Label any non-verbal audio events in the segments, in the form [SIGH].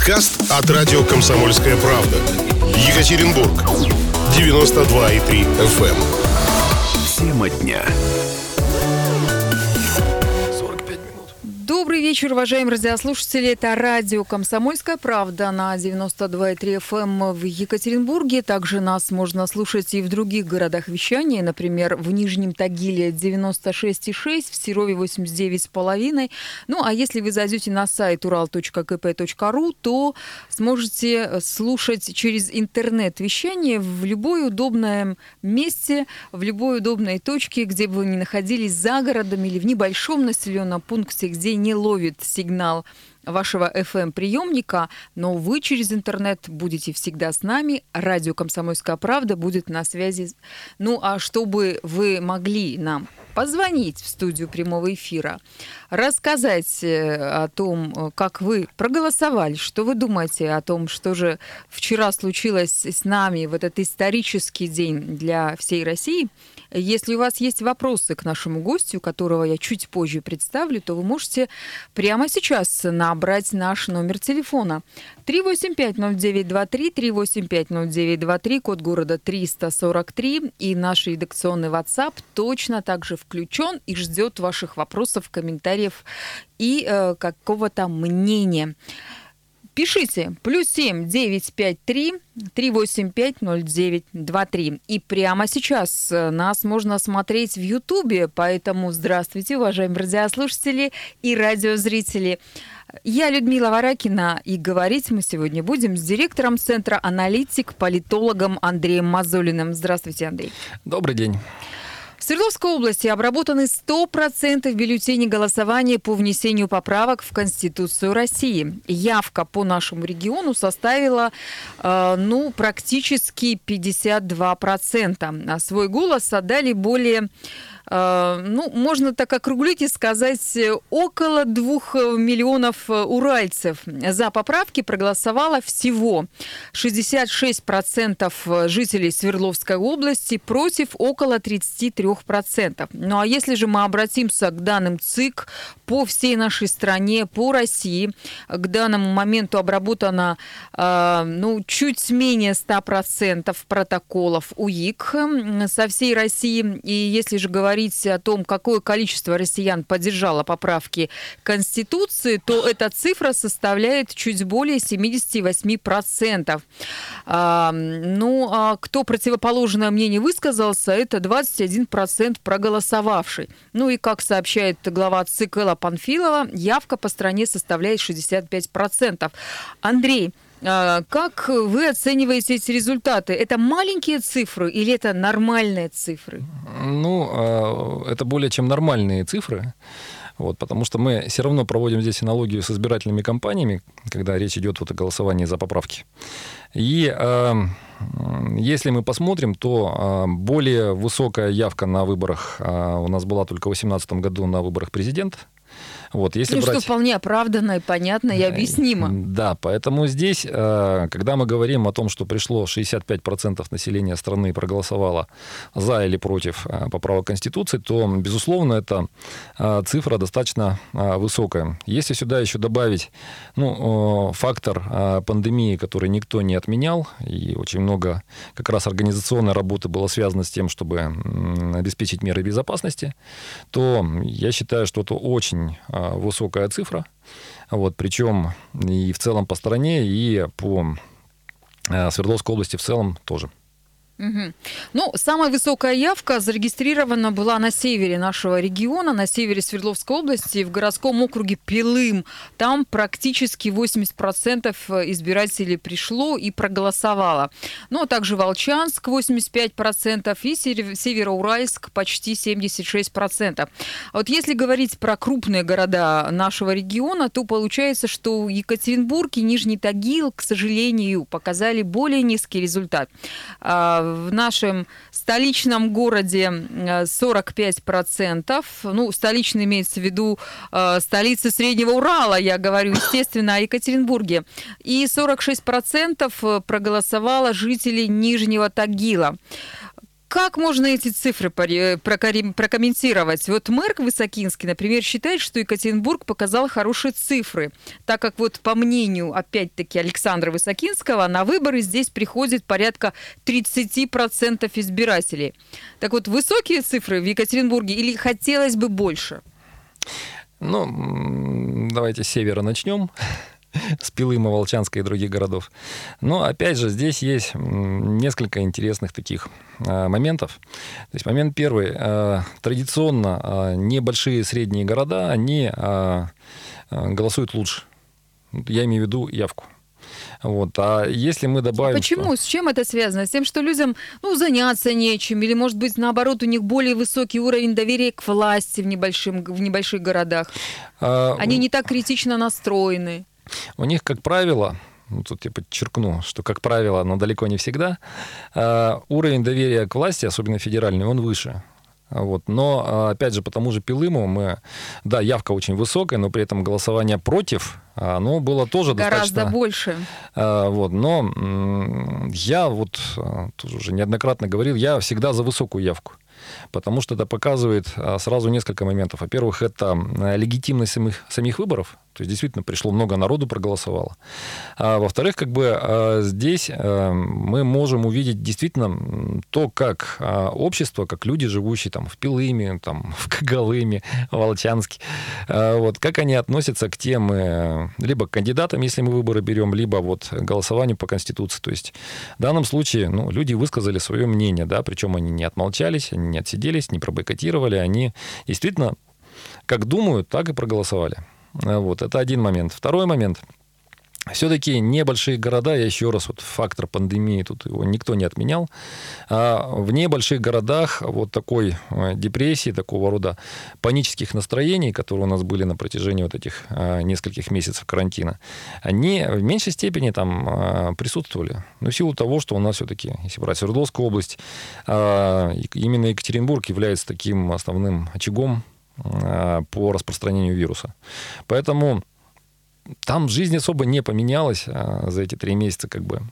Подкаст от радио «Комсомольская правда». Екатеринбург. 92,3 FM. Тема дня. Вечер, уважаемые радиослушатели. Это радио «Комсомольская правда» на 92,3 FM эм в Екатеринбурге. Также нас можно слушать и в других городах вещания, например, в Нижнем Тагиле 96,6, в Серове 89,5. Ну, а если вы зайдете на сайт ural.kp.ru, то сможете слушать через интернет-вещание в любой удобном месте, в любой удобной точке, где бы вы ни находились за городом или в небольшом населенном пункте, где не ловит сигнал вашего FM-приемника, но вы через интернет будете всегда с нами. Радио «Комсомольская правда» будет на связи. Ну, а чтобы вы могли нам позвонить в студию прямого эфира, рассказать э, о том, как вы проголосовали, что вы думаете о том, что же вчера случилось с нами в этот исторический день для всей России – если у вас есть вопросы к нашему гостю, которого я чуть позже представлю, то вы можете прямо сейчас набрать наш номер телефона. 3850923, 3850923, код города 343, и наш редакционный WhatsApp точно также включен и ждет ваших вопросов, комментариев и э, какого-то мнения. Пишите плюс семь девять пять три три восемь пять ноль девять два три. И прямо сейчас э, нас можно смотреть в Ютубе, поэтому здравствуйте, уважаемые радиослушатели и радиозрители. Я Людмила Варакина, и говорить мы сегодня будем с директором Центра аналитик, политологом Андреем Мазолиным. Здравствуйте, Андрей. Добрый день. В Свердловской области обработаны 100% бюллетеней голосования по внесению поправок в Конституцию России. Явка по нашему региону составила э, ну, практически 52%. А свой голос отдали более ну, можно так округлить и сказать, около двух миллионов уральцев. За поправки проголосовало всего 66% жителей Свердловской области против около 33%. Ну а если же мы обратимся к данным ЦИК по всей нашей стране, по России, к данному моменту обработано э, ну, чуть менее 100% протоколов УИК со всей России. И если же говорить говорить о том, какое количество россиян поддержало поправки Конституции, то эта цифра составляет чуть более 78%. А, ну, а кто противоположное мнение высказался, это 21% проголосовавший. Ну и, как сообщает глава ЦИК Элла Панфилова, явка по стране составляет 65%. Андрей, как вы оцениваете эти результаты? Это маленькие цифры или это нормальные цифры? Ну, а, это более чем нормальные цифры. Вот, потому что мы все равно проводим здесь аналогию с избирательными кампаниями, когда речь идет вот о голосовании за поправки. И э, если мы посмотрим, то э, более высокая явка на выборах э, у нас была только в 2018 году на выборах президента. Вот, если ну, брать... что вполне оправданно и понятно и объяснимо. Да, поэтому здесь, э, когда мы говорим о том, что пришло 65% населения страны проголосовало за или против э, поправок Конституции, то, безусловно, эта э, цифра достаточно высокая. Если сюда еще добавить ну, фактор пандемии, который никто не отменял, и очень много как раз организационной работы было связано с тем, чтобы обеспечить меры безопасности, то я считаю, что это очень а, высокая цифра. Вот, причем и в целом по стране, и по а, Свердловской области в целом тоже. Угу. Ну, самая высокая явка зарегистрирована была на севере нашего региона, на севере Свердловской области, в городском округе Пилым. Там практически 80% избирателей пришло и проголосовало. Ну, а также Волчанск 85% и Североуральск почти 76%. А вот если говорить про крупные города нашего региона, то получается, что Екатеринбург и Нижний Тагил, к сожалению, показали более низкий результат а, в нашем столичном городе 45%. Э, ну, столичный имеется в виду э, столица Среднего Урала, я говорю, естественно, о Екатеринбурге. И 46% проголосовало жителей Нижнего Тагила. Как можно эти цифры прокомментировать? Вот мэр Высокинский, например, считает, что Екатеринбург показал хорошие цифры, так как вот по мнению, опять-таки, Александра Высокинского, на выборы здесь приходит порядка 30% избирателей. Так вот, высокие цифры в Екатеринбурге или хотелось бы больше? Ну, давайте с севера начнем [LAUGHS] с Пилыма, Волчанска и других городов. Но, опять же, здесь есть несколько интересных таких а, моментов. То есть момент первый. А, традиционно а, небольшие средние города, они голосуют лучше. Я имею в виду явку. Вот. А если мы добавим... Почему? С чем это связано? С тем, что людям ну, заняться нечем? Или, может быть, наоборот, у них более высокий уровень доверия к власти в, небольшим, в небольших городах? А... Они не так критично настроены? У них, как правило, ну, тут я подчеркну, что, как правило, но далеко не всегда, э, уровень доверия к власти, особенно федеральный, он выше. Вот. Но, а, опять же, по тому же Пилыму мы... Да, явка очень высокая, но при этом голосование против, оно было тоже Гораздо достаточно... больше. А, вот. Но я вот тоже уже неоднократно говорил, я всегда за высокую явку потому что это показывает а, сразу несколько моментов. Во-первых, это легитимность самих, самих выборов, то есть действительно пришло много народу, проголосовало. А во-вторых, как бы а, здесь а, мы можем увидеть действительно то, как общество, как люди, живущие там в Пилыме, там, [LAUGHS] в Когалыме, в Волчанске, вот, как они относятся к тем э, либо к кандидатам, если мы выборы берем, либо вот голосованию по Конституции. То есть в данном случае ну, люди высказали свое мнение, да, причем они не отмолчались, они не отсиделись, не пробойкотировали, они действительно как думают, так и проголосовали. Вот, это один момент. Второй момент. Все-таки небольшие города, я еще раз, вот фактор пандемии, тут его никто не отменял, а в небольших городах вот такой э, депрессии, такого рода панических настроений, которые у нас были на протяжении вот этих э, нескольких месяцев карантина, они в меньшей степени там присутствовали. Но в силу того, что у нас все-таки, если брать Свердловскую область, именно Екатеринбург является таким основным очагом по распространению вируса. Поэтому там жизнь особо не поменялась э, за эти три месяца, как бы.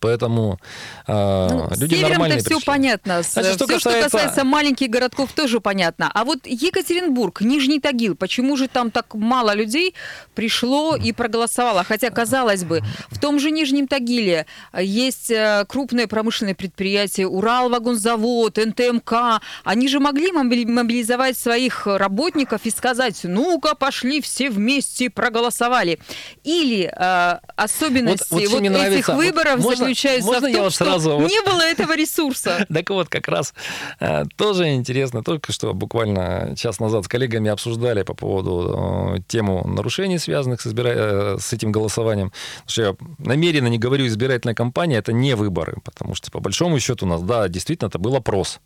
Поэтому э, ну, люди нормальные все понятно. Значит, что все, касается... что касается маленьких городков, тоже понятно. А вот Екатеринбург, Нижний Тагил, почему же там так мало людей пришло и проголосовало? Хотя, казалось бы, в том же Нижнем Тагиле есть э, крупное промышленное предприятие Уралвагонзавод, НТМК. Они же могли мобилизовать своих работников и сказать, ну-ка, пошли все вместе проголосовали. Или э, особенности вот, вот, вот этих нравится, выборов можно, заключается можно в том, вот что сразу, не было этого ресурса. [LAUGHS] Так вот, как раз э, тоже интересно, только что буквально час назад с коллегами обсуждали по поводу э, тему нарушений, связанных с, избира... Э, с этим голосованием. Потому что я намеренно не говорю избирательная кампания, это не выборы, потому что по большому счету у нас, да, действительно, это был опрос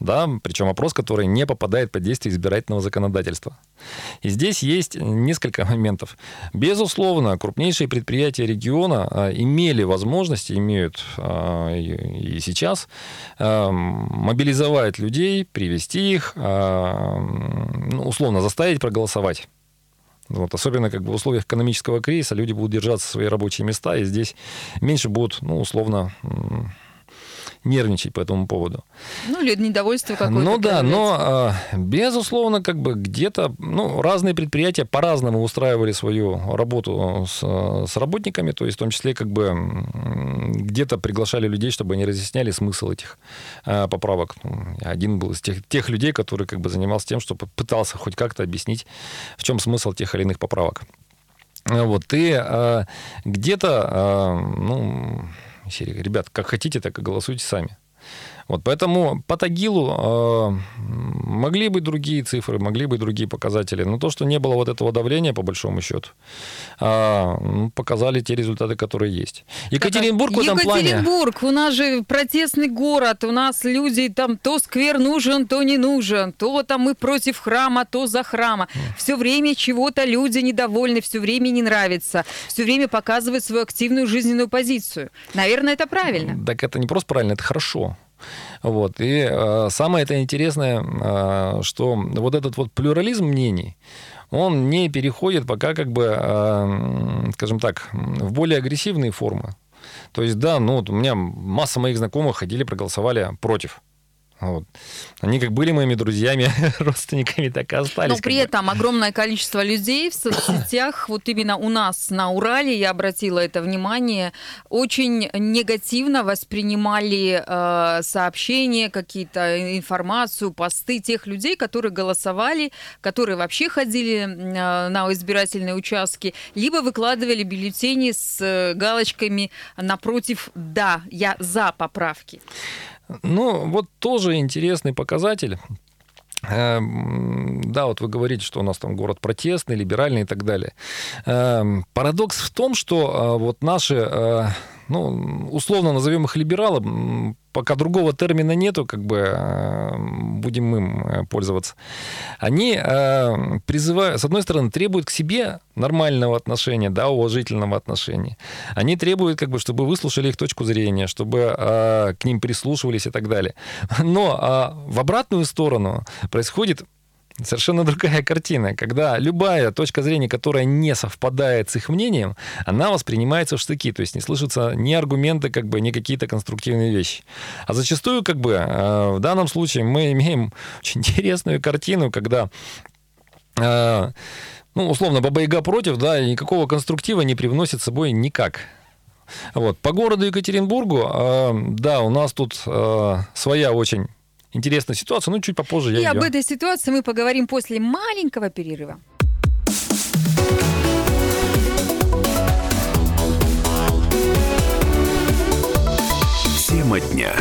да, причем опрос, который не попадает под действие избирательного законодательства. И здесь есть несколько моментов. Безусловно, крупнейшие предприятия региона а, имели возможность, имеют а, и сейчас а, мобилизовать людей, привести их, ну, условно заставить проголосовать. Вот, особенно как бы в условиях экономического кризиса люди будут держаться свои рабочие места, и здесь меньше будут, ну, условно, нервничать по этому поводу. Ну, или недовольство какое-то. Ну да, но, а, безусловно, как бы где-то, ну, разные предприятия по-разному устраивали свою работу с, с работниками, то есть в том числе как бы где-то приглашали людей, чтобы они разъясняли смысл этих а, поправок. Один был из тех, тех людей, который как бы занимался тем, что пытался хоть как-то объяснить, в чем смысл тех или иных поправок. Вот, и а, где-то, а, ну, серии, ребят, как хотите, так и голосуйте сами. Вот, поэтому по Тагилу э, могли быть другие цифры, могли быть другие показатели, но то, что не было вот этого давления, по большому счету, э, показали те результаты, которые есть. Екатеринбург в этом плане... Екатеринбург, у нас же протестный город, у нас люди там то сквер нужен, то не нужен, то там мы против храма, то за храма. Все время чего-то люди недовольны, все время не нравится, все время показывают свою активную жизненную позицию. Наверное, это правильно. Так это не просто правильно, это хорошо. Вот. И э, самое это интересное, э, что вот этот вот плюрализм мнений, он не переходит пока как бы, э, скажем так, в более агрессивные формы. То есть, да, ну, вот у меня масса моих знакомых ходили, проголосовали против. Вот. Они как были моими друзьями, [LAUGHS] родственниками, так и остались. Но при этом огромное количество людей в соцсетях, вот именно у нас на Урале, я обратила это внимание, очень негативно воспринимали э, сообщения, какие-то информацию, посты тех людей, которые голосовали, которые вообще ходили э, на избирательные участки, либо выкладывали бюллетени с э, галочками напротив «да, я за поправки». Ну, вот тоже интересный показатель. Эм, да, вот вы говорите, что у нас там город протестный, либеральный и так далее. Эм, парадокс в том, что э, вот наши, э, ну, условно назовем их либералы, пока другого термина нету, как бы э, будем им э, пользоваться. Они э, призывают, с одной стороны, требуют к себе нормального отношения, да, уважительного отношения. Они требуют, как бы, чтобы выслушали их точку зрения, чтобы к ним прислушивались и так далее. Но а в обратную сторону происходит совершенно другая картина, когда любая точка зрения, которая не совпадает с их мнением, она воспринимается в штыки, то есть не слышатся ни аргументы, как бы, ни какие-то конструктивные вещи. А зачастую, как бы, э, в данном случае мы имеем [LAUGHS] очень интересную картину, когда э, ну, условно, Баба Яга против, да, никакого конструктива не привносит с собой никак. Вот. По городу Екатеринбургу, э, да, у нас тут своя очень интересная ситуация, но чуть попозже я И ее... об этой ситуации мы поговорим после маленького перерыва. Тема дня.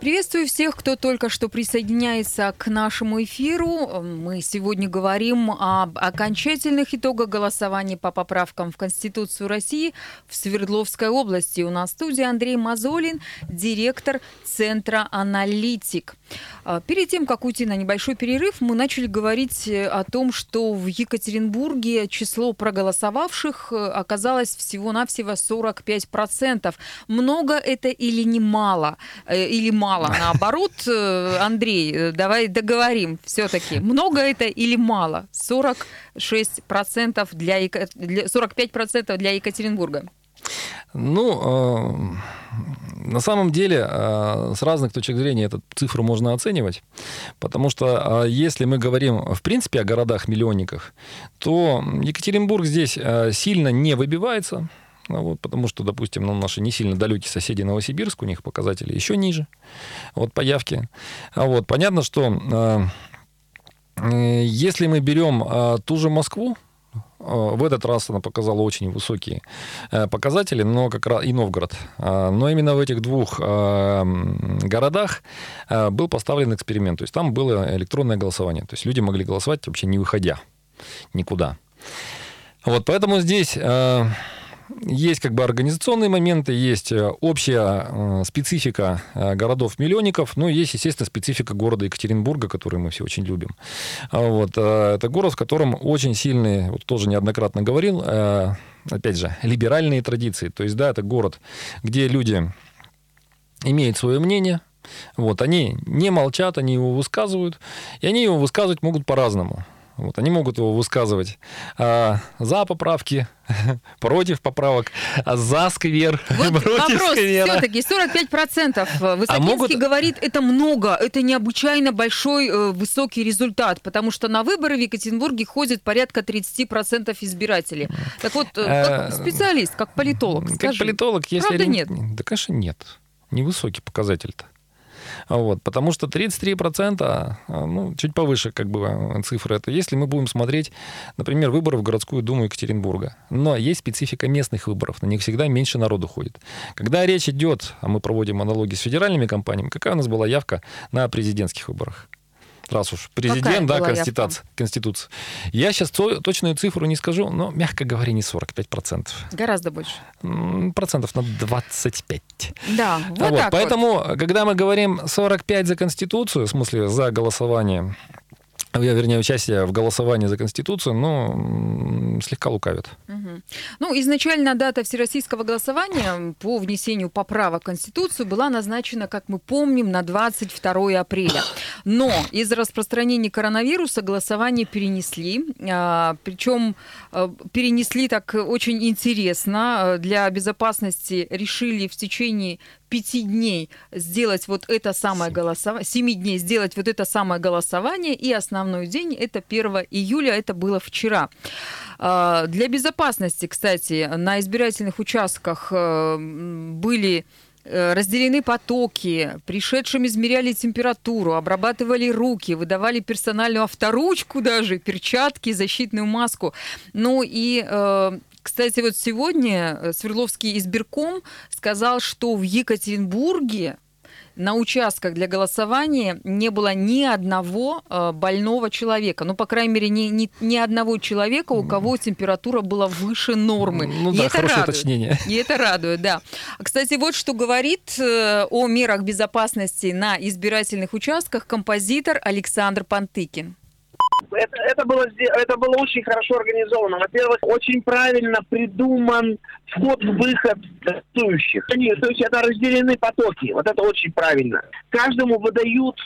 Приветствую всех, кто только что присоединяется к нашему эфиру. Мы сегодня говорим об окончательных итогах голосования по поправкам в Конституцию России в Свердловской области. У нас в студии Андрей Мазолин, директор Центра «Аналитик». А, перед тем, как уйти на небольшой перерыв, мы начали говорить э, о том, что в Екатеринбурге число проголосовавших э, оказалось всего-навсего 45%. Много это или не мало? Э, или мало, [LAUGHS] наоборот? Андрей, давай договорим все-таки. Много это или мало? 46% для, 45% для Екатеринбурга. Ну, на самом деле, э, с разных точек зрения эту цифру можно оценивать, потому что э, если мы говорим, в принципе, о городах-миллионниках, то Екатеринбург здесь э, сильно не выбивается, вот, потому что, допустим, ну, наши не сильно далекие соседи Новосибирск, у них показатели еще ниже вот, по явке. А вот, понятно, что если мы берем ту же Москву, Э, в этот раз она показала очень высокие э, показатели, но как раз и Новгород. Э, но именно в этих двух городах был поставлен эксперимент. То есть там было электронное голосование. То есть люди могли голосовать вообще не выходя никуда. Вот поэтому здесь есть как бы организационные моменты, есть э, общая э, специфика э, городов-миллионников, ну есть, естественно, специфика города Екатеринбурга, который мы все очень любим. А вот. Это город, в котором очень сильные, вот тоже неоднократно говорил, опять же, либеральные традиции. То есть, да, это город, где люди имеют свое мнение, вот, они не молчат, они его высказывают, и они его высказывать могут по-разному. Вот, они могут его высказывать а, за поправки, [LAUGHS] против поправок, а за сквер, [LAUGHS] вот против вопрос сквера. все-таки 45% Высокинский а могут... говорит, это много, это необычайно большой э, высокий результат, потому что на выборы в Екатеринбурге ходит порядка 30% избирателей. Так вот, э, как э, специалист, как политолог, Как скажи, политолог, если... Правда нет? Да, конечно, нет. Невысокий показатель-то. Вот, потому что 33%, а, ну, чуть повыше как бы цифры, это если мы будем смотреть, например, выборы в городскую думу Екатеринбурга. Но есть специфика местных выборов, на них всегда меньше народу ходит. Когда речь идет, а мы проводим аналогии с федеральными компаниями, какая у нас была явка на президентских выборах? Раз уж президент, да, конституция, конституция. Я сейчас точную цифру не скажу, но, мягко говоря, не 45%. Гораздо больше. Процентов на 25. Да, вот, вот так Поэтому, вот. когда мы говорим 45 за конституцию, в смысле за голосование вернее, участие в голосовании за Конституцию, но слегка лукавят. Угу. Ну, изначально дата всероссийского голосования по внесению поправок в Конституцию была назначена, как мы помним, на 22 апреля. Но из-за распространения коронавируса голосование перенесли. А, Причем а, перенесли так очень интересно. Для безопасности решили в течение пяти дней сделать вот это самое голосование, семи дней сделать вот это самое голосование, и основной день это 1 июля, это было вчера. А, для безопасности, кстати, на избирательных участках э, были э, разделены потоки, пришедшим измеряли температуру, обрабатывали руки, выдавали персональную авторучку даже, перчатки, защитную маску. Ну и э, кстати, вот сегодня э, Свердловский избирком сказал, что в Екатеринбурге на участках для голосования не было ни одного э, больного человека. Ну, по крайней мере, ни, ни, ни одного человека, у кого температура была выше нормы. Ну и да, это хорошее радует. уточнение. И это радует, да. Кстати, вот что говорит э, о мерах безопасности на избирательных участках композитор Александр Пантыкин это, это, было, это было очень хорошо организовано. Во-первых, очень правильно придуман вход-выход голосующих. То есть это разделены потоки. Вот это очень правильно. Каждому выдают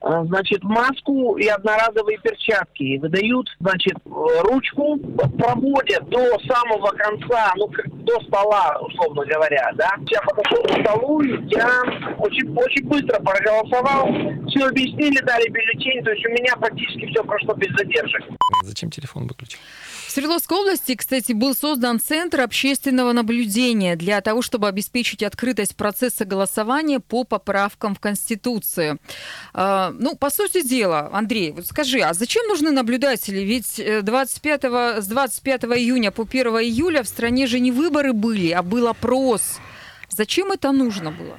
а, значит, маску и одноразовые перчатки. И выдают, значит, ручку, проводят до самого конца, ну, до стола, условно говоря, да. Я подошел к столу, я очень, очень быстро проголосовал, все объяснили, дали бюллетень, то есть у меня практически все прошло без задержек. Зачем телефон выключил? В Свердловской области, кстати, был создан Центр общественного наблюдения для того, чтобы обеспечить открытость процесса голосования по поправкам в Конституцию. А, ну, по сути дела, Андрей, вот скажи, а зачем нужны наблюдатели? Ведь 25, э, с 25 июня по 1 июля в стране же не выборы были, а был опрос. Зачем это нужно было?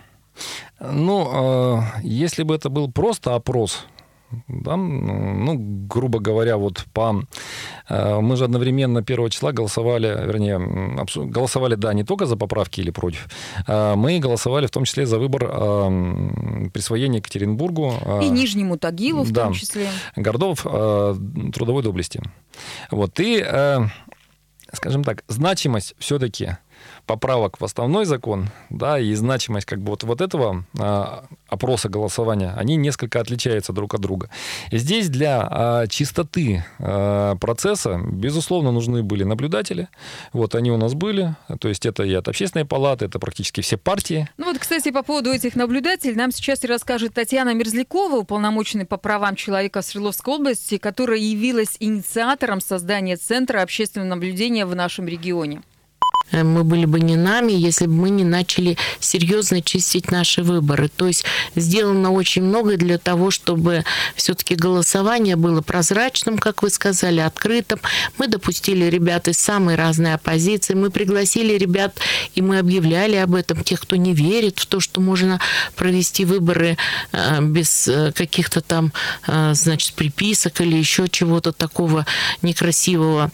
Ну, а, если бы это был просто опрос, да, ну, грубо говоря, вот по... Э, мы же одновременно 1 числа голосовали, вернее, голосовали, да, не только за поправки или против, а мы голосовали в том числе за выбор э, присвоения Екатеринбургу. Э, и Нижнему Тагилу в да, том числе. городов трудовой доблести. Вот, и, скажем так, значимость все-таки поправок в основной закон, да, и значимость как бы вот, вот этого а, опроса голосования, они несколько отличаются друг от друга. И здесь для а, чистоты а, процесса, безусловно, нужны были наблюдатели. Вот они у нас были, то есть это и от общественной палаты, это практически все партии. Ну вот, кстати, по поводу этих наблюдателей нам сейчас и расскажет Татьяна Мерзлякова, уполномоченный по правам человека в Свердловской области, которая явилась инициатором создания Центра общественного наблюдения в нашем регионе. Э, мы были бы не нами, если бы мы не начали серьезно чистить наши выборы. То есть сделано очень много для того, чтобы все-таки голосование было прозрачным, как вы сказали, открытым. Мы допустили ребят из самой разной оппозиции, мы пригласили ребят, и мы объявляли об этом, тех, кто не верит в то, что можно провести выборы э, без э, каких-то там, значит, приписок или еще чего-то такого некрасивого.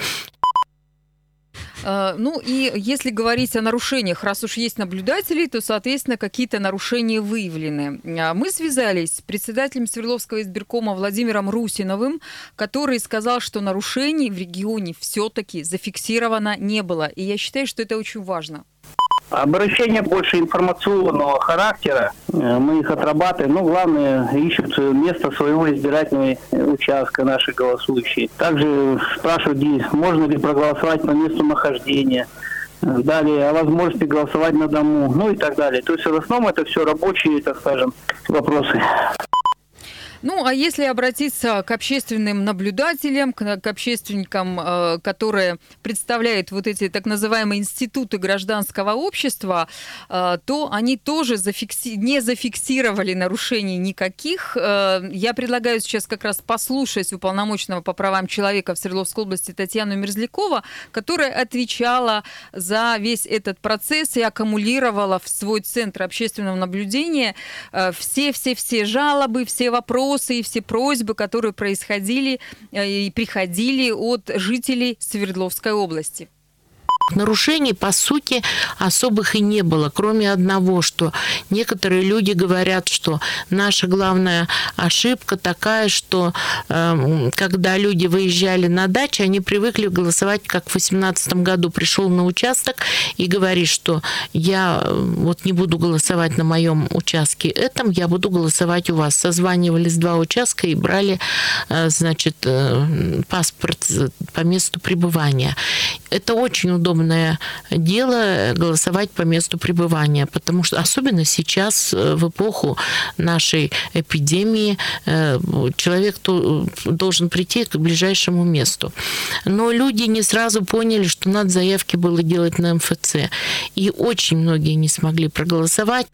Э, ну и если говорить о нарушениях, раз уж есть наблюдатели, то, соответственно, какие-то нарушения выявлены. А мы связались с председателем Свердловского избиркома Владимиром Русиновым, который сказал, что нарушений в регионе все-таки зафиксировано не было. И я считаю, что это очень важно. Обращения больше информационного характера. Э, мы их отрабатываем. Но главное, ищут место своего избирательного участка наши голосующие. Также спрашивают, можно ли проголосовать по месту нахождения. Далее о возможности голосовать на дому, ну и так далее. То есть в основном это все рабочие, так скажем, вопросы. Ну, а если обратиться к общественным наблюдателям, к, к общественникам, э, которые представляют вот эти так называемые институты гражданского общества, э, то они тоже зафикси... не зафиксировали нарушений никаких. Э, я предлагаю сейчас как раз послушать уполномоченного по правам человека в Свердловской области Татьяну Мерзлякова, которая отвечала за весь этот процесс и аккумулировала в свой центр общественного наблюдения все-все-все жалобы, все вопросы, вопросы и все просьбы, которые происходили э, и приходили от жителей Свердловской области. Нарушений, по сути, особых и не было, кроме одного, что некоторые люди говорят, что наша главная ошибка такая, что э, когда люди выезжали на дачу, они привыкли голосовать, как в 2018 году пришел на участок и говорит, что я э, вот не буду голосовать на моем участке этом, я буду голосовать у вас. Созванивались два участка и брали, э, значит, э, паспорт по месту пребывания. Это очень удобное дело голосовать по месту пребывания, потому что особенно сейчас в эпоху нашей эпидемии человек должен прийти к ближайшему месту. Но люди не сразу поняли, что надо заявки было делать на МФЦ. И очень многие не смогли проголосовать.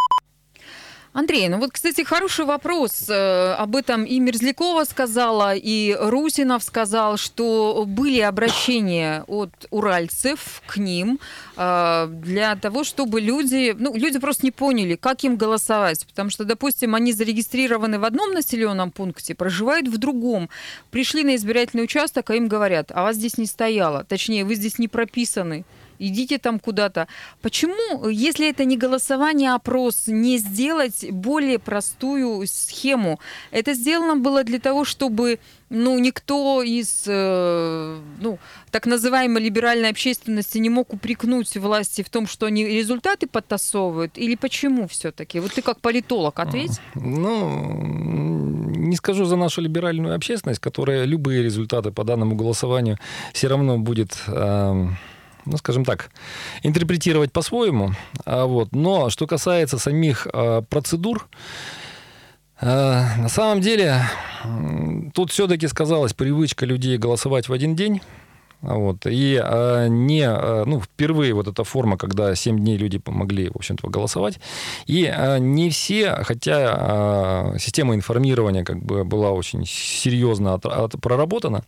Андрей, ну вот, кстати, хороший вопрос. Э, об этом и Мерзлякова сказала, и Русинов сказал, что были обращения от уральцев к ним э, для того, чтобы люди, ну, люди просто не поняли, как им голосовать. Потому что, допустим, они зарегистрированы в одном населенном пункте, проживают в другом. Пришли на избирательный участок, а им говорят, а вас здесь не стояло. Точнее, вы здесь не прописаны идите там куда-то. Почему, если это не голосование, а опрос, не сделать более простую схему? Это сделано было для того, чтобы ну, никто из э, ну, так называемой либеральной общественности не мог упрекнуть власти в том, что они результаты подтасовывают? Или почему все-таки? Вот ты как политолог ответь. Ну, не скажу за нашу либеральную общественность, которая любые результаты по данному голосованию все равно будет... Э, ну, скажем так, интерпретировать по-своему. А вот. Но что касается самих а, процедур, а, на самом деле тут все-таки сказалась привычка людей голосовать в один день. Вот. И а, не, а, ну, впервые вот эта форма, когда 7 дней люди помогли, в общем-то, голосовать. И а, не все, хотя а, система информирования как бы была очень серьезно от, от, проработана,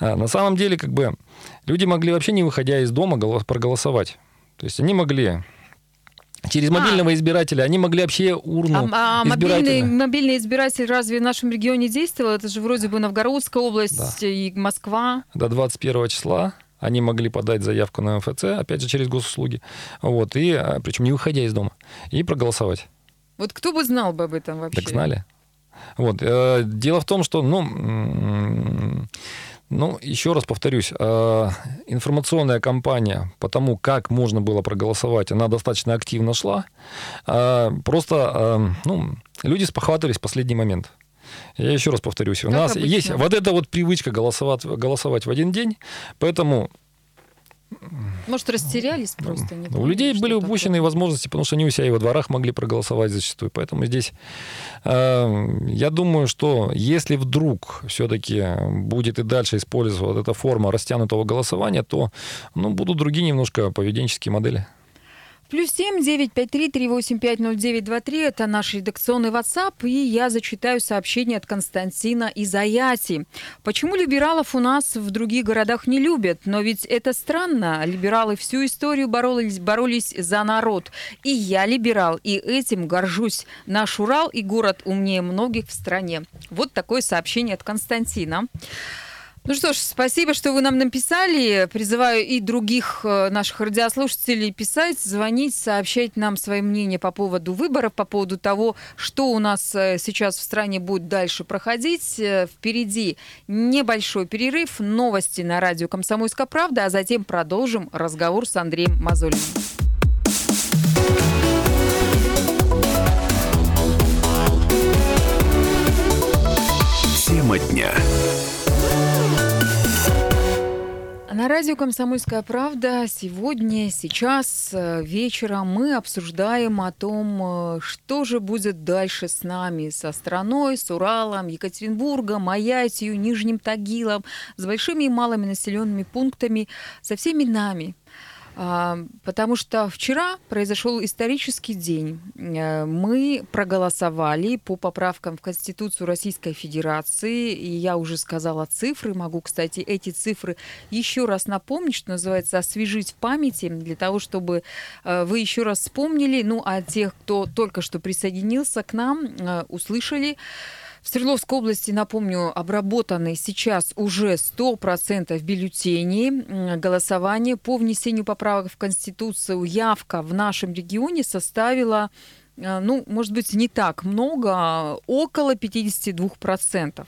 а, на самом деле как бы люди могли вообще не выходя из дома проголосовать. То есть они могли Через а. мобильного а. избирателя они могли вообще урну А, а мобильный, мобильный избиратель разве в нашем регионе действовал? Это же вроде бы Новгородская область да. и Москва. До 21 числа они могли подать заявку на МФЦ, опять же, через госуслуги. Вот, и, а, причем не выходя из дома, и проголосовать. Вот кто бы знал бы об этом вообще? Так знали. Вот. Э, дело в том, что, ну, ну, еще раз повторюсь, э, информационная кампания по тому, как можно было проголосовать, она достаточно активно шла. Э, просто э, ну, люди спохватывались в последний момент. Я еще раз повторюсь, у как нас обычно. есть вот эта вот привычка голосовать, голосовать в один день, поэтому может, растерялись просто? Не у людей были упущены такое. возможности, потому что они у себя и во дворах могли проголосовать зачастую. Поэтому здесь э, я думаю, что если вдруг все-таки будет и дальше использоваться вот эта форма растянутого голосования, то ну, будут другие немножко поведенческие модели. Плюс семь девять пять три три восемь пять ноль девять два три это наш редакционный WhatsApp, и я зачитаю сообщение от Константина из Аяти. Почему либералов у нас в других городах не любят? Но ведь это странно. Либералы всю историю боролись, боролись за народ. И я либерал, и этим горжусь. Наш Урал и город умнее многих в стране. Вот такое сообщение от Константина. Ну что ж, спасибо, что вы нам написали. Призываю и других э, наших радиослушателей писать, звонить, сообщать нам свои мнения по поводу выборов, по поводу того, что у нас э, сейчас в стране будет дальше проходить. Э, впереди небольшой перерыв, новости на радио «Комсомольская правда», а затем продолжим разговор с Андреем Мазолиным. На радио «Комсомольская правда» сегодня, сейчас, э, вечером мы обсуждаем о том, э, что же будет дальше с нами, со страной, с Уралом, Екатеринбургом, Аятью, Нижним Тагилом, с большими и малыми населенными пунктами, со всеми нами – потому что вчера произошел исторический день. Э, мы проголосовали по поправкам в Конституцию Российской Федерации, и я уже сказала цифры. Могу, кстати, эти цифры еще раз напомнить, что называется, освежить в памяти, для того, чтобы э, вы еще раз вспомнили, ну, а тех, кто только что присоединился к нам, э, услышали В Свердловской области, напомню, обработаны сейчас уже 100% бюллетеней голосования по внесению поправок в Конституцию. Явка в нашем регионе составила э, ну, может быть, не так много, а около 52%.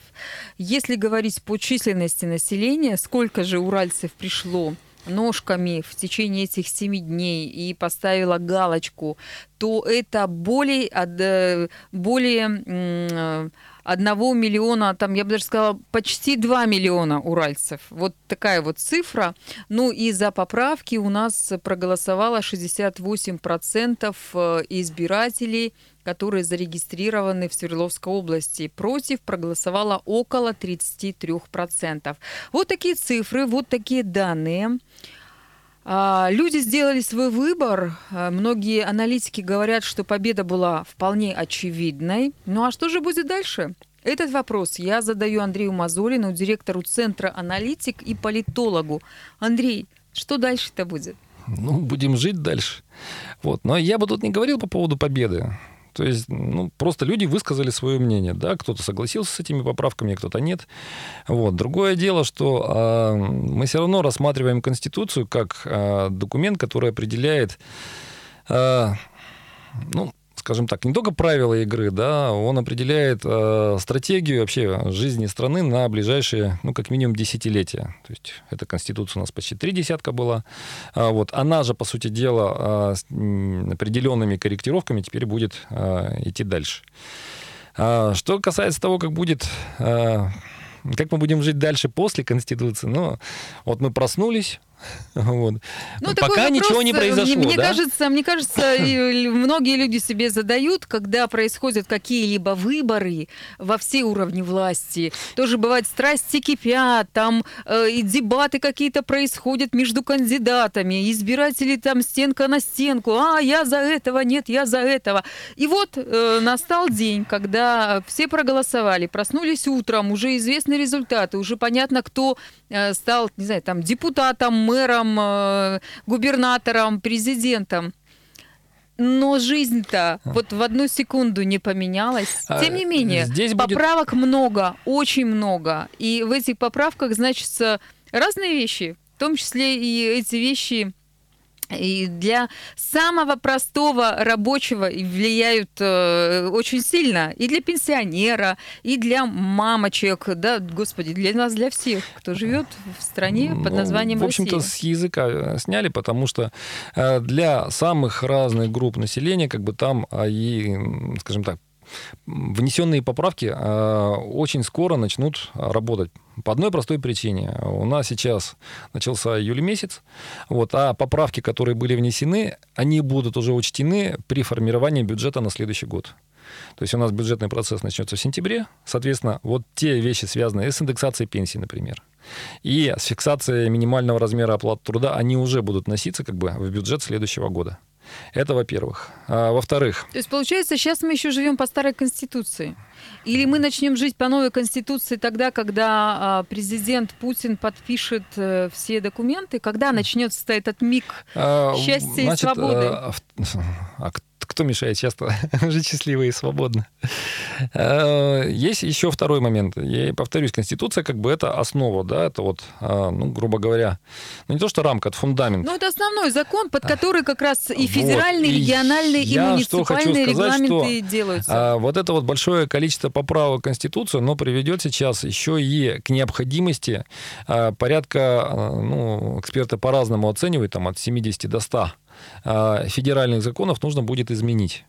Если говорить по численности населения, сколько же уральцев пришло ножками в течение этих семи дней и поставила галочку, то это более, э, более одного миллиона, там, я бы даже сказала, почти 2 миллиона уральцев. Вот такая вот цифра. Ну и за поправки у нас проголосовало 68% э, избирателей, которые зарегистрированы в Свердловской области. Против проголосовало около 33%. Вот такие цифры, вот такие данные. А, люди сделали свой выбор. А, многие аналитики говорят, что победа была вполне очевидной. Ну а что же будет дальше? Этот вопрос я задаю Андрею Мазурину, директору Центра аналитик и политологу. Андрей, что дальше-то будет? Ну, будем жить дальше. Вот. Но я бы тут не говорил по поводу победы. То есть, ну, просто люди высказали свое мнение, да, кто-то согласился с этими поправками, кто-то нет. Вот. Другое дело, что э, мы все равно рассматриваем Конституцию как э, документ, который определяет, э, ну, скажем так, не только правила игры, да, он определяет э, стратегию вообще жизни страны на ближайшие, ну, как минимум, десятилетия. То есть эта конституция у нас почти три десятка была. А вот она же, по сути дела, э, с определенными корректировками теперь будет э, идти дальше. А, что касается того, как будет... Э, как мы будем жить дальше после Конституции? Ну, вот мы проснулись, Вот. Ну, Пока вопрос, ничего не произошло. Мне, да? кажется, мне кажется, [LAUGHS] многие люди себе задают, когда происходят какие-либо выборы во все уровни власти. Тоже бывает страсти кипят, там э, и дебаты какие-то происходят между кандидатами, избиратели там стенка на стенку, а я за этого, нет, я за этого. И вот э, настал день, когда все проголосовали, проснулись утром, уже известны результаты, уже понятно, кто э, стал, не знаю, там депутатом, мэром, э, губернатором, президентом. Но жизнь-то вот в одну секунду не поменялась. А, Тем не менее, Здесь поправок будет... много, очень много. И в этих поправках значится разные вещи, в том числе и эти вещи и для самого простого рабочего влияют э, очень сильно. И для пенсионера, и для мамочек, да, господи, для нас, для всех, кто живет в стране под ну, названием В общем-то, с языка э, сняли, потому что э, для самых разных групп населения, как бы там а, и, скажем так, внесенные поправки э, очень скоро начнут работать. По одной простой причине. У нас сейчас начался июль месяц, вот, а поправки, которые были внесены, они будут уже учтены при формировании бюджета на следующий год. То есть у нас бюджетный процесс начнется в сентябре. Соответственно, вот те вещи, связанные с индексацией пенсии, например, и с фиксацией минимального размера оплаты труда, они уже будут носиться как бы в бюджет следующего года. Это во-первых. А, во-вторых... То есть, получается, сейчас мы еще живем по старой Конституции? Или мы начнем жить по новой Конституции тогда, когда а, президент Путин подпишет э, все документы? Когда начнется этот миг а, счастья Значит, и свободы? А, [LAUGHS] а кто мешает часто [LAUGHS] жить счастливо и свободно. Э, есть еще второй момент. Я повторюсь, Конституция как бы это основа, да, это вот, э, ну, грубо говоря, ну не то что рамка, это фундамент. Ну, это основной закон, под который как раз и федеральные, вот. и региональные, и муниципальные сказать, регламенты что, делаются. А, вот это вот большое количество поправок в Конституцию, оно приведет сейчас еще и к необходимости порядка, ну, эксперты по-разному оценивают, там от 70 до 100 а, федеральных законов нужно будет изменить.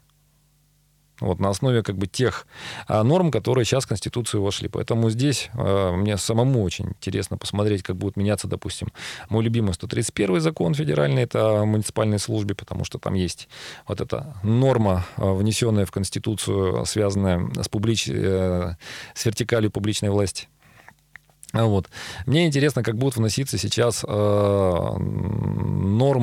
Вот, на основе как бы тех а, норм, которые сейчас в Конституцию вошли. Поэтому здесь а, мне самому очень интересно посмотреть, как будет меняться, допустим, мой любимый 131 закон федеральный, это о муниципальной службе, потому что там есть вот эта норма, внесенная в Конституцию, связанная с, публич... э, с вертикалью публичной власти. Вот. Мне интересно, как будут вноситься сейчас э,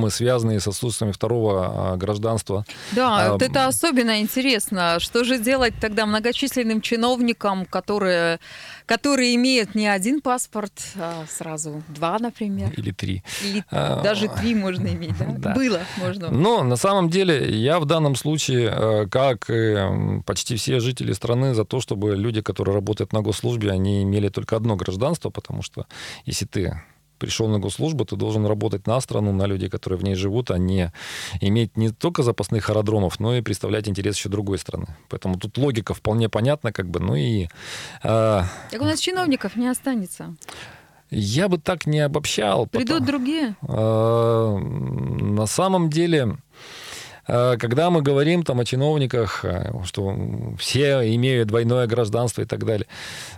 нормы, связанные с отсутствием второго э, гражданства. Да, э, вот это особенно интересно. Что же делать тогда многочисленным чиновникам, которые которые имеют не один паспорт, а сразу два, например. Или три. Или а, даже три можно иметь, да? [LAUGHS] да? Было можно. Но на самом деле я в данном случае, э, как и почти все жители страны, за то, чтобы люди, которые работают на госслужбе, они имели только одно гражданство, потому что если ты пришел на госслужбу, ты должен работать на страну, на людей, которые в ней живут, а не иметь не только запасных аэродромов, но и представлять интерес еще другой страны. Поэтому тут логика вполне понятна, как бы, ну и... Э, так у нас чиновников не останется. Я бы так не обобщал. Придут потому, другие? Э, на самом деле... Э, когда мы говорим там о чиновниках, э, что все имеют двойное гражданство и так далее,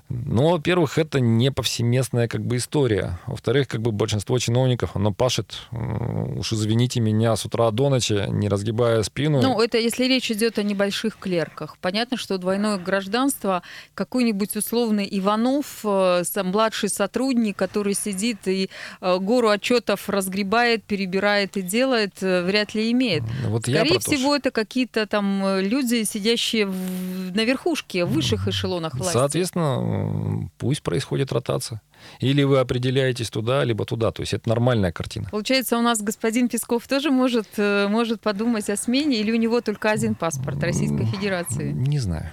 ну, во-первых, это не повсеместная как бы история. Во-вторых, как бы большинство чиновников, оно пашет, уж извините меня, с утра до ночи, не разгибая спину. Ну, это если речь идет о небольших клерках. Понятно, что двойное гражданство, какой-нибудь условный Иванов, э, сам младший сотрудник, который сидит и гору отчетов разгребает, перебирает и делает, вряд ли имеет. Вот Скорее всего, это какие-то там э, люди, сидящие в, на верхушке, в высших эшелонах власти. Соответственно, пусть происходит ротация. Или вы определяетесь туда, либо туда. То есть это нормальная картина. Получается, у нас господин Песков тоже может, э, может подумать о смене, или у него только один паспорт Российской Федерации? Не знаю.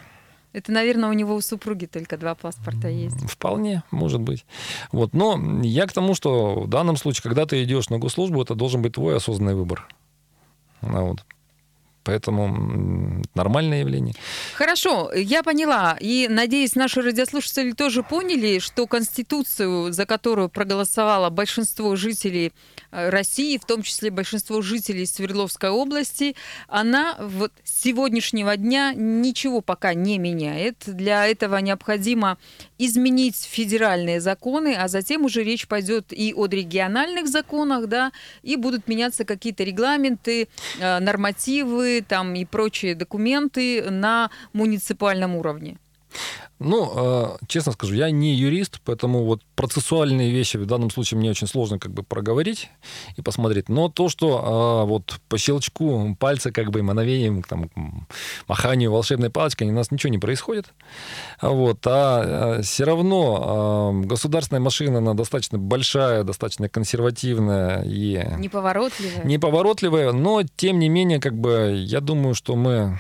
Это, наверное, у него у супруги только два паспорта есть. Вполне, может быть. Вот. Но я к тому, что в данном случае, когда ты идешь на госслужбу, это должен быть твой осознанный выбор. Ну вот. Поэтому нормальное явление. Хорошо, я поняла. И, надеюсь, наши радиослушатели тоже поняли, что Конституцию, за которую проголосовало большинство жителей э, России, в том числе большинство жителей Свердловской области, она вот с сегодняшнего дня ничего пока не меняет. Для этого необходимо изменить федеральные законы, а затем уже речь пойдет и о региональных законах, да, и будут меняться какие-то регламенты, э, нормативы, там и прочие документы на муниципальном уровне. Ну, э, честно скажу, я не юрист, поэтому вот процессуальные вещи в данном случае мне очень сложно как бы проговорить и посмотреть. Но то, что э, вот по щелчку пальца, как бы мановением, там, маханию волшебной палочкой у нас ничего не происходит. Вот, а все равно государственная машина, она достаточно большая, достаточно консервативная и... Неповоротливая. Неповоротливая, но тем не менее, как бы, я думаю, что мы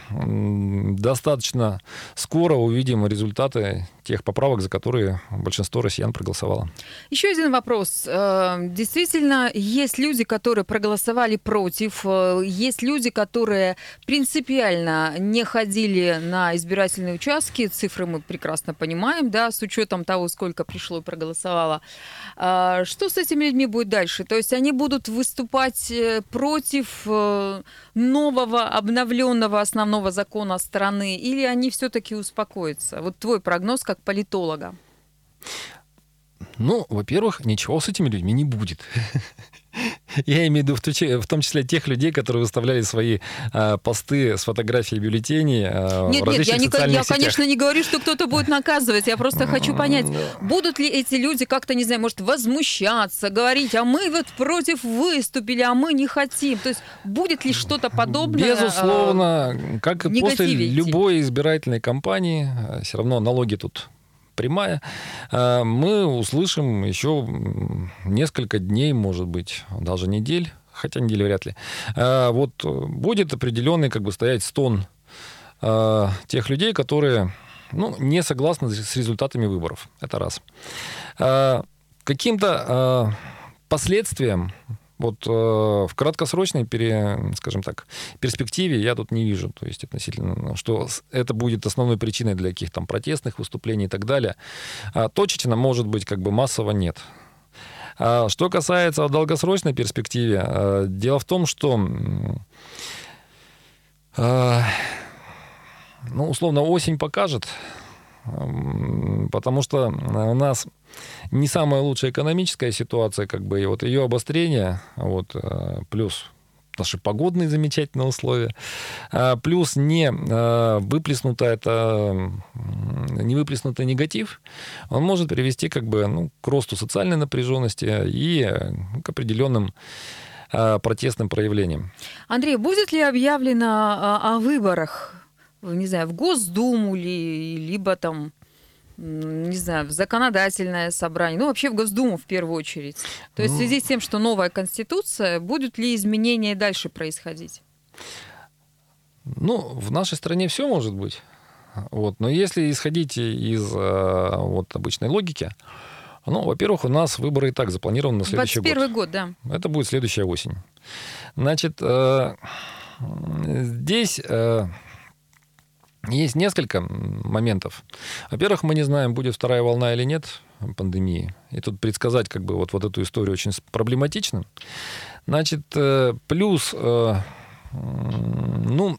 достаточно скоро увидим результат результаты тех поправок, за которые большинство россиян проголосовало. Еще один вопрос. Э, действительно, есть люди, которые проголосовали против, э, есть люди, которые принципиально не ходили на избирательные участки, цифры мы прекрасно понимаем, да, с учетом того, сколько пришло и проголосовало. Э, что с этими людьми будет дальше? То есть они будут выступать против нового, обновленного основного закона страны, или они все-таки успокоятся? Вот твой прогноз как политолога? Ну, во-первых, ничего с этими людьми не будет. Я имею в виду в том числе тех людей, которые выставляли свои э, посты с фотографией бюллетеней э, нет, в нет, я, не, я, конечно, не говорю, что кто-то будет наказывать. Я просто хочу понять, будут ли эти люди как-то, не знаю, может, возмущаться, говорить, а мы вот против выступили, а мы не хотим. То есть будет ли что-то подобное? Безусловно, как после любой избирательной кампании, все равно налоги тут прямая, э, мы услышим еще несколько дней, может быть, даже недель, хотя недели вряд ли. Э, вот будет определенный, как бы, стоять стон э, тех людей, которые ну, не согласны с результатами выборов. Это раз. Каким-то последствиям вот э, в краткосрочной, пере, скажем так, перспективе я тут не вижу, то есть относительно, что это будет основной причиной для каких-то там протестных выступлений и так далее. А точечно, может быть, как бы массово нет. А что касается долгосрочной перспективы, э, дело в том, что э, ну, условно, осень покажет, потому что у нас не самая лучшая экономическая ситуация, как бы, и вот ее обострение, вот, э, плюс наши погодные замечательные условия, а, плюс не э, выплеснутый это не выплеснутый негатив, он может привести как бы ну, к росту социальной напряженности и к определенным э, протестным проявлениям. Андрей, будет ли объявлено о выборах, не знаю, в Госдуму ли, либо там не знаю, в законодательное собрание, ну вообще в Госдуму в первую очередь. То есть в связи с тем, что новая конституция, будут ли изменения дальше происходить? Ну, в нашей стране все может быть. Вот. Но если исходить из э, вот, обычной логики, ну, во-первых, у нас выборы и так запланированы на следующий 21 год. год, да. Это будет следующая осень. Значит, э, здесь э, есть несколько моментов. Во-первых, мы не знаем, будет вторая волна или нет пандемии. И тут предсказать как бы вот, вот эту историю очень проблематично. Значит, плюс, ну,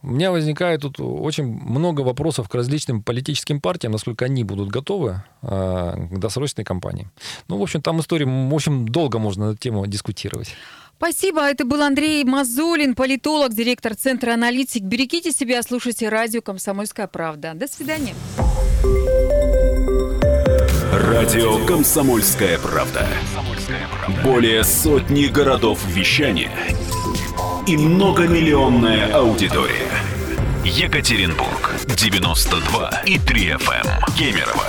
у меня возникает тут очень много вопросов к различным политическим партиям, насколько они будут готовы э, к досрочной кампании. Ну, в общем, там история, в общем, долго можно на эту тему дискутировать. Спасибо. Это был Андрей Мазулин, политолог, директор Центра аналитик. Берегите себя, слушайте радио «Комсомольская правда». До свидания. Радио «Комсомольская правда». Более сотни городов вещания – и многомиллионная аудитория. Екатеринбург 92 и 3 FM. Эм. Кемерово